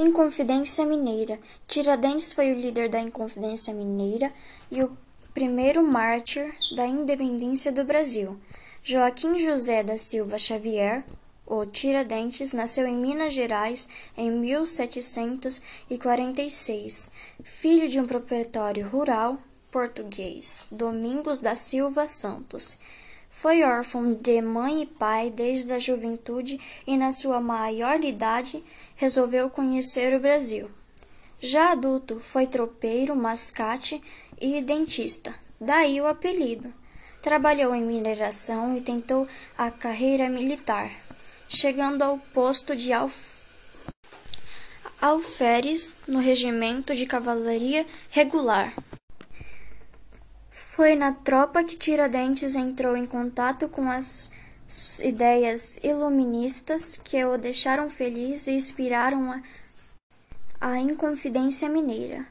Inconfidência Mineira. Tiradentes foi o líder da Inconfidência Mineira e o primeiro mártir da independência do Brasil. Joaquim José da Silva Xavier, o Tiradentes, nasceu em Minas Gerais em 1746, filho de um proprietário rural português, Domingos da Silva Santos. Foi órfão de mãe e pai desde a juventude e, na sua maior idade, resolveu conhecer o Brasil. Já adulto, foi tropeiro, mascate e dentista, daí o apelido. Trabalhou em mineração e tentou a carreira militar, chegando ao posto de alf... alferes no regimento de cavalaria regular. Foi na tropa que Tiradentes entrou em contato com as ideias iluministas que o deixaram feliz e inspiraram a, a Inconfidência Mineira.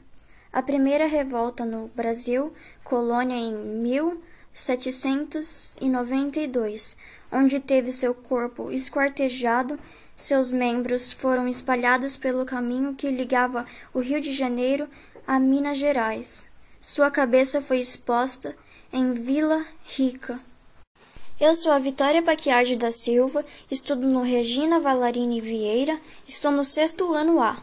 A primeira revolta no Brasil, colônia em 1792, onde teve seu corpo esquartejado, seus membros foram espalhados pelo caminho que ligava o Rio de Janeiro a Minas Gerais. Sua cabeça foi exposta em Vila Rica. Eu sou a Vitória Paquiardi da Silva, estudo no Regina Valarini Vieira, estou no sexto ano A.